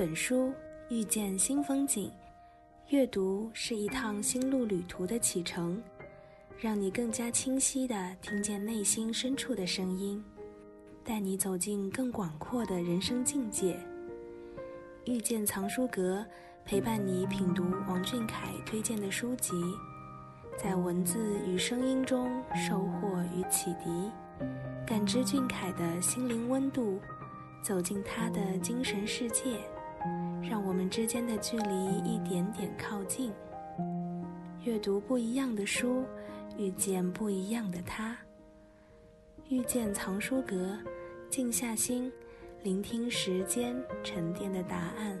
本书，遇见新风景。阅读是一趟心路旅途的启程，让你更加清晰地听见内心深处的声音，带你走进更广阔的人生境界。遇见藏书阁，陪伴你品读王俊凯推荐的书籍，在文字与声音中收获与启迪，感知俊凯的心灵温度。走进他的精神世界，让我们之间的距离一点点靠近。阅读不一样的书，遇见不一样的他。遇见藏书阁，静下心，聆听时间沉淀的答案。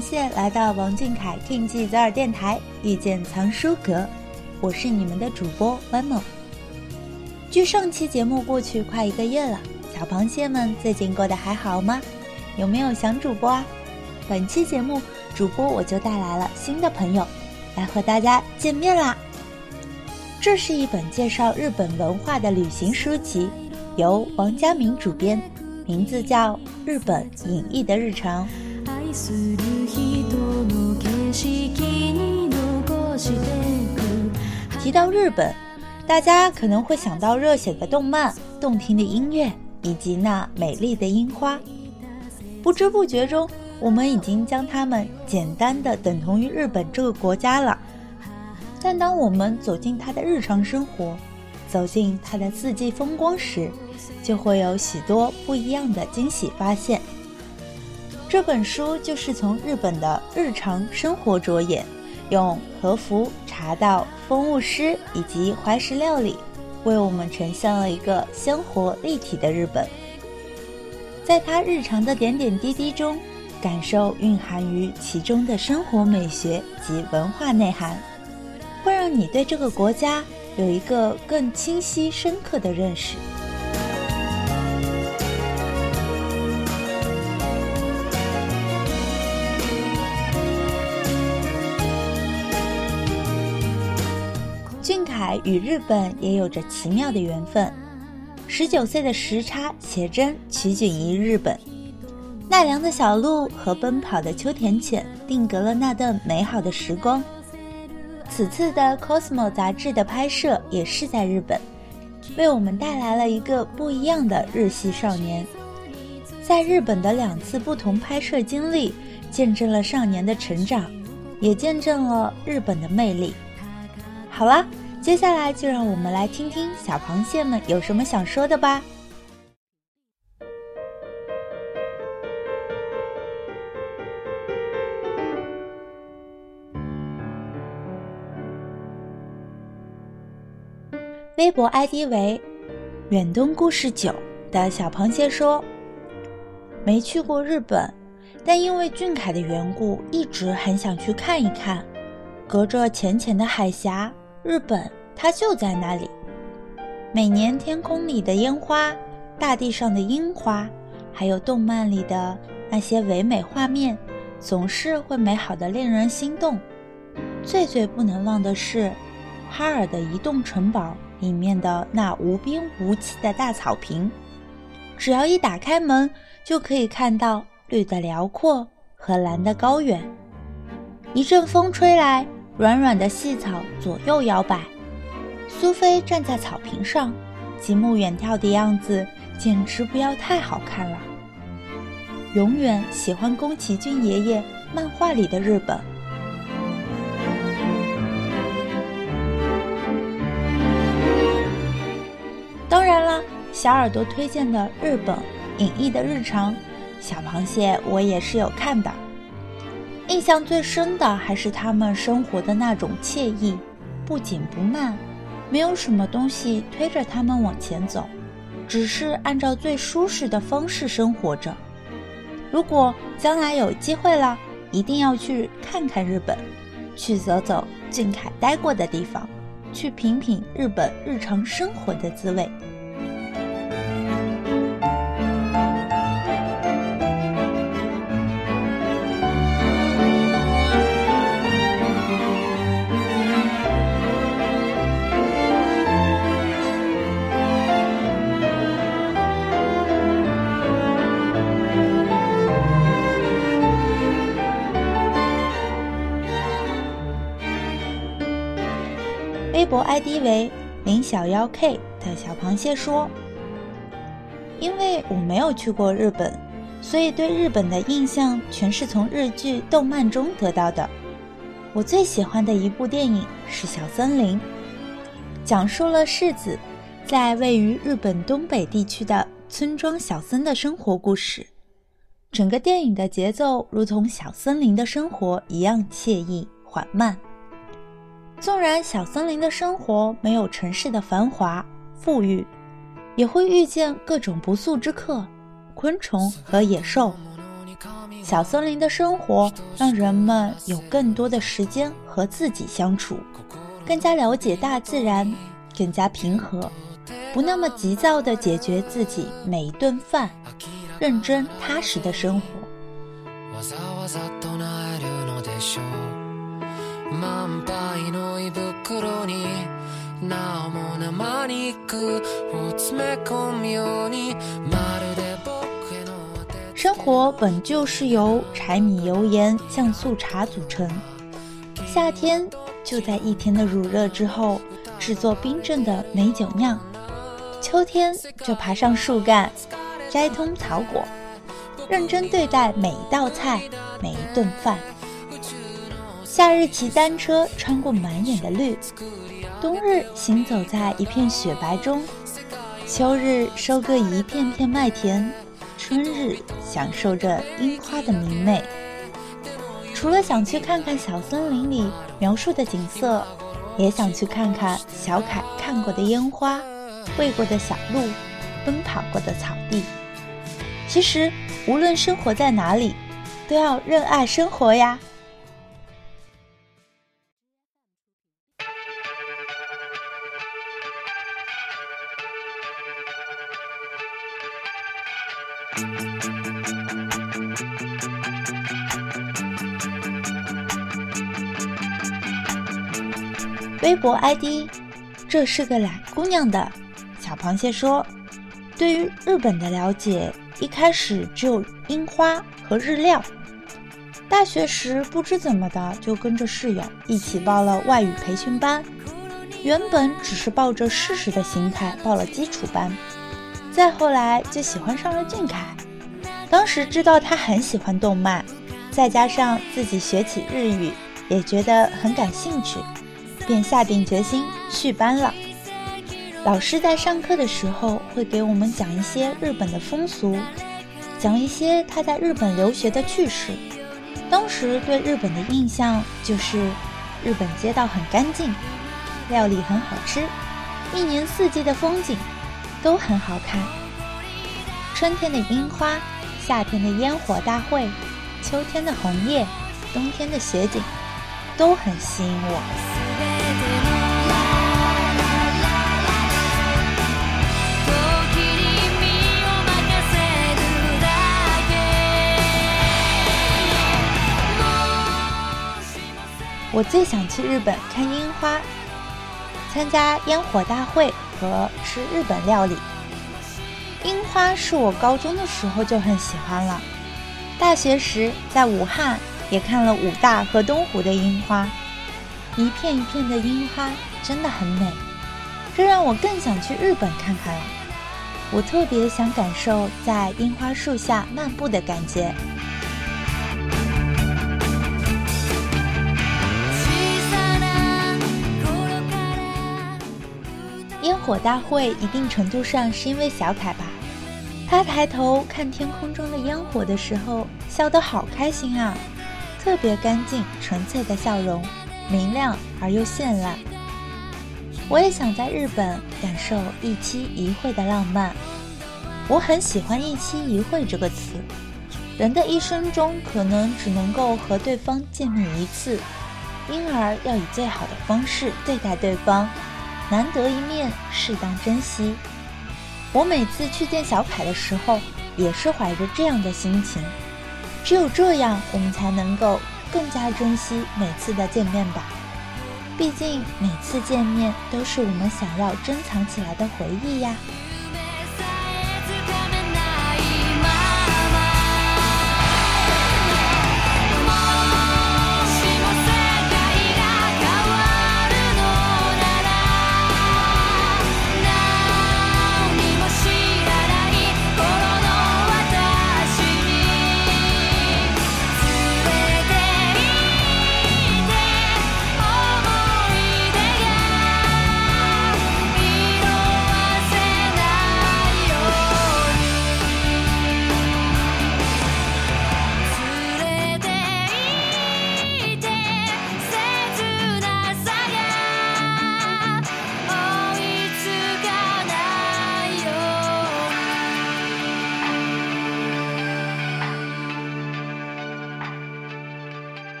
螃蟹来到王俊凯听记泽尔电台，遇见藏书阁，我是你们的主播弯梦。距上期节目过去快一个月了，小螃蟹们最近过得还好吗？有没有想主播啊？本期节目主播我就带来了新的朋友，来和大家见面啦。这是一本介绍日本文化的旅行书籍，由王佳明主编，名字叫《日本隐逸的日常》。提到日本，大家可能会想到热血的动漫、动听的音乐以及那美丽的樱花。不知不觉中，我们已经将它们简单的等同于日本这个国家了。但当我们走进它的日常生活，走进它的四季风光时，就会有许多不一样的惊喜发现。这本书就是从日本的日常生活着眼，用和服、茶道、风物诗以及怀石料理，为我们呈现了一个鲜活立体的日本。在他日常的点点滴滴中，感受蕴含于其中的生活美学及文化内涵，会让你对这个国家有一个更清晰深刻的认识。与日本也有着奇妙的缘分。十九岁的时差写真取景于日本，奈良的小鹿和奔跑的秋田犬定格了那段美好的时光。此次的《Cosmo》杂志的拍摄也是在日本，为我们带来了一个不一样的日系少年。在日本的两次不同拍摄经历，见证了少年的成长，也见证了日本的魅力。好了。接下来就让我们来听听小螃蟹们有什么想说的吧。微博 ID 为“远东故事九”的小螃蟹说：“没去过日本，但因为俊凯的缘故，一直很想去看一看。隔着浅浅的海峡。”日本，它就在那里。每年天空里的烟花，大地上的樱花，还有动漫里的那些唯美画面，总是会美好的令人心动。最最不能忘的是，哈尔的移动城堡里面的那无边无际的大草坪，只要一打开门，就可以看到绿的辽阔和蓝的高远。一阵风吹来。软软的细草左右摇摆，苏菲站在草坪上，极目远眺的样子，简直不要太好看了。永远喜欢宫崎骏爷爷漫画里的日本。当然了，小耳朵推荐的日本隐逸的日常，小螃蟹我也是有看的。印象最深的还是他们生活的那种惬意，不紧不慢，没有什么东西推着他们往前走，只是按照最舒适的方式生活着。如果将来有机会了，一定要去看看日本，去走走俊凯待过的地方，去品品日本日常生活的滋味。博 ID 为林小妖 K 的小螃蟹说：“因为我没有去过日本，所以对日本的印象全是从日剧、动漫中得到的。我最喜欢的一部电影是《小森林》，讲述了世子在位于日本东北地区的村庄小森的生活故事。整个电影的节奏如同小森林的生活一样惬意缓慢。”纵然小森林的生活没有城市的繁华富裕，也会遇见各种不速之客、昆虫和野兽。小森林的生活让人们有更多的时间和自己相处，更加了解大自然，更加平和，不那么急躁地解决自己每一顿饭，认真踏实的生活。生活本就是由柴米油盐酱醋茶组成，夏天就在一天的乳热之后制作冰镇的美酒酿，秋天就爬上树干摘通草果，认真对待每一道菜，每一顿饭。夏日骑单车穿过满眼的绿，冬日行走在一片雪白中，秋日收割一片片麦田，春日享受着樱花的明媚。除了想去看看小森林里描述的景色，也想去看看小凯看过的烟花，喂过的小鹿，奔跑过的草地。其实，无论生活在哪里，都要热爱生活呀。微博 ID，这是个懒姑娘的小螃蟹说：“对于日本的了解，一开始只有樱花和日料。大学时不知怎么的，就跟着室友一起报了外语培训班。原本只是抱着试试的心态报了基础班，再后来就喜欢上了俊凯。当时知道他很喜欢动漫，再加上自己学起日语，也觉得很感兴趣。”便下定决心续班了。老师在上课的时候会给我们讲一些日本的风俗，讲一些他在日本留学的趣事。当时对日本的印象就是，日本街道很干净，料理很好吃，一年四季的风景都很好看。春天的樱花，夏天的烟火大会，秋天的红叶，冬天的雪景，都很吸引我。我最想去日本看樱花，参加烟火大会和吃日本料理。樱花是我高中的时候就很喜欢了，大学时在武汉也看了武大和东湖的樱花，一片一片的樱花真的很美。这让我更想去日本看看了。我特别想感受在樱花树下漫步的感觉。火大会一定程度上是因为小凯吧？他抬头看天空中的烟火的时候，笑得好开心啊！特别干净纯粹的笑容，明亮而又绚烂。我也想在日本感受一期一会的浪漫。我很喜欢“一期一会”这个词。人的一生中可能只能够和对方见面一次，因而要以最好的方式对待对方。难得一面，适当珍惜。我每次去见小凯的时候，也是怀着这样的心情。只有这样，我们才能够更加珍惜每次的见面吧。毕竟，每次见面都是我们想要珍藏起来的回忆呀。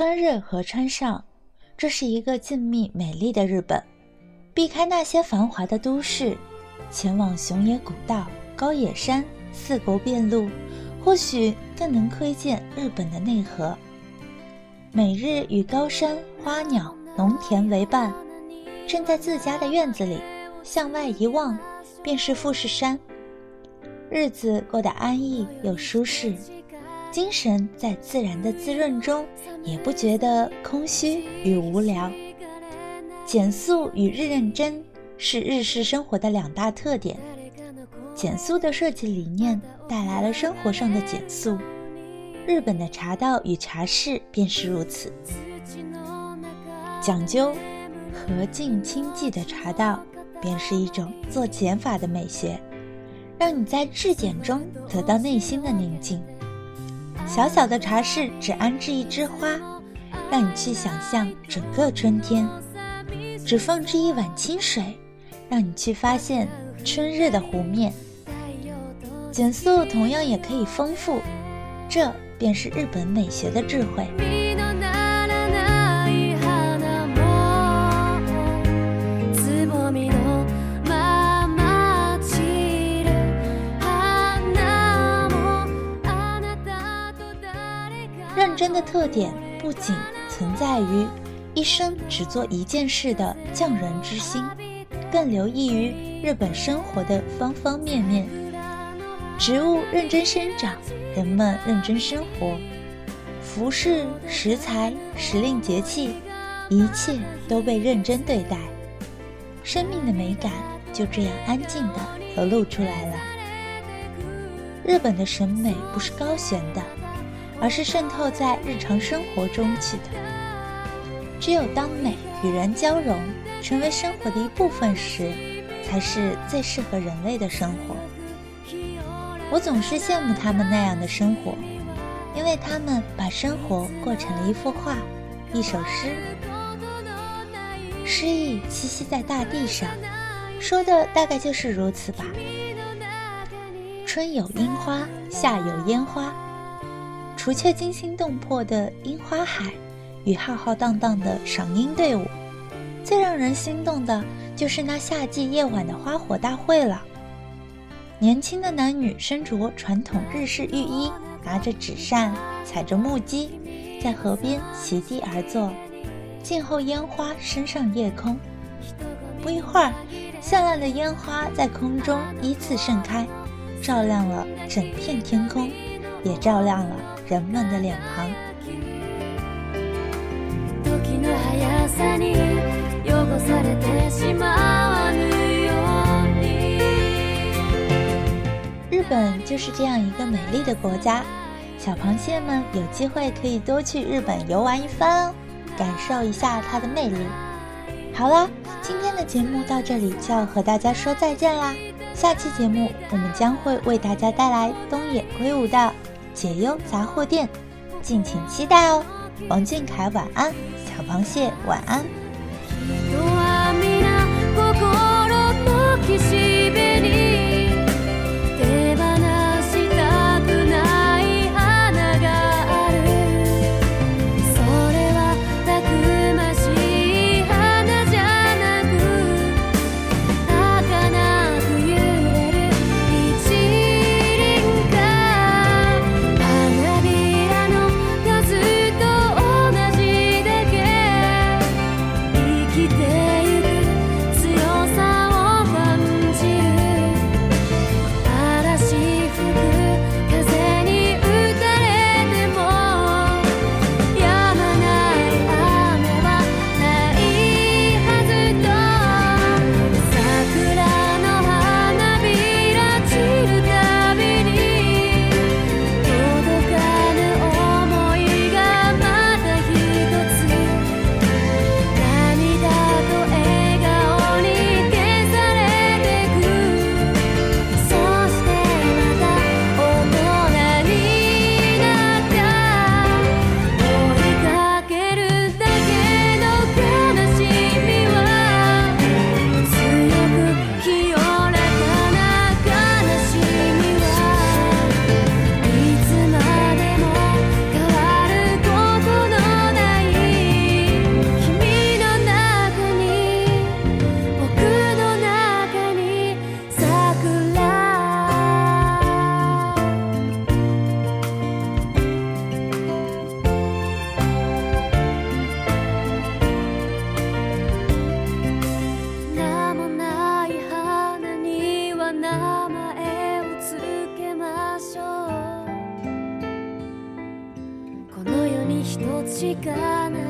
春日河川上，这是一个静谧美丽的日本。避开那些繁华的都市，前往熊野古道、高野山、四国遍路，或许更能窥见日本的内核。每日与高山、花鸟、农田为伴，站在自家的院子里，向外一望，便是富士山。日子过得安逸又舒适。精神在自然的滋润中，也不觉得空虚与无聊。简素与日认真是日式生活的两大特点。简素的设计理念带来了生活上的减速。日本的茶道与茶室便是如此。讲究和静清寂的茶道，便是一种做减法的美学，让你在质简中得到内心的宁静。小小的茶室只安置一枝花，让你去想象整个春天；只放置一碗清水，让你去发现春日的湖面。减速同样也可以丰富，这便是日本美学的智慧。真的特点不仅存在于一生只做一件事的匠人之心，更留意于日本生活的方方面面。植物认真生长，人们认真生活，服饰、食材、时令节气，一切都被认真对待，生命的美感就这样安静的流露出来了。日本的审美不是高悬的。而是渗透在日常生活中去的。只有当美与人交融，成为生活的一部分时，才是最适合人类的生活。我总是羡慕他们那样的生活，因为他们把生活过成了一幅画，一首诗。诗意栖息在大地上，说的大概就是如此吧。春有樱花，夏有烟花。除却惊心动魄的樱花海与浩浩荡荡的赏樱队伍，最让人心动的就是那夏季夜晚的花火大会了。年轻的男女身着传统日式浴衣，拿着纸扇，踩着木屐，在河边席地而坐，静候烟花升上夜空。不一会儿，绚烂的烟花在空中依次盛开，照亮了整片天空。也照亮了人们的脸庞。日本就是这样一个美丽的国家，小螃蟹们有机会可以多去日本游玩一番哦，感受一下它的魅力。好啦，今天的节目到这里就要和大家说再见啦。下期节目我们将会为大家带来东野圭吾的解忧杂货店，敬请期待哦。王俊凯晚安，小螃蟹晚安。しかない。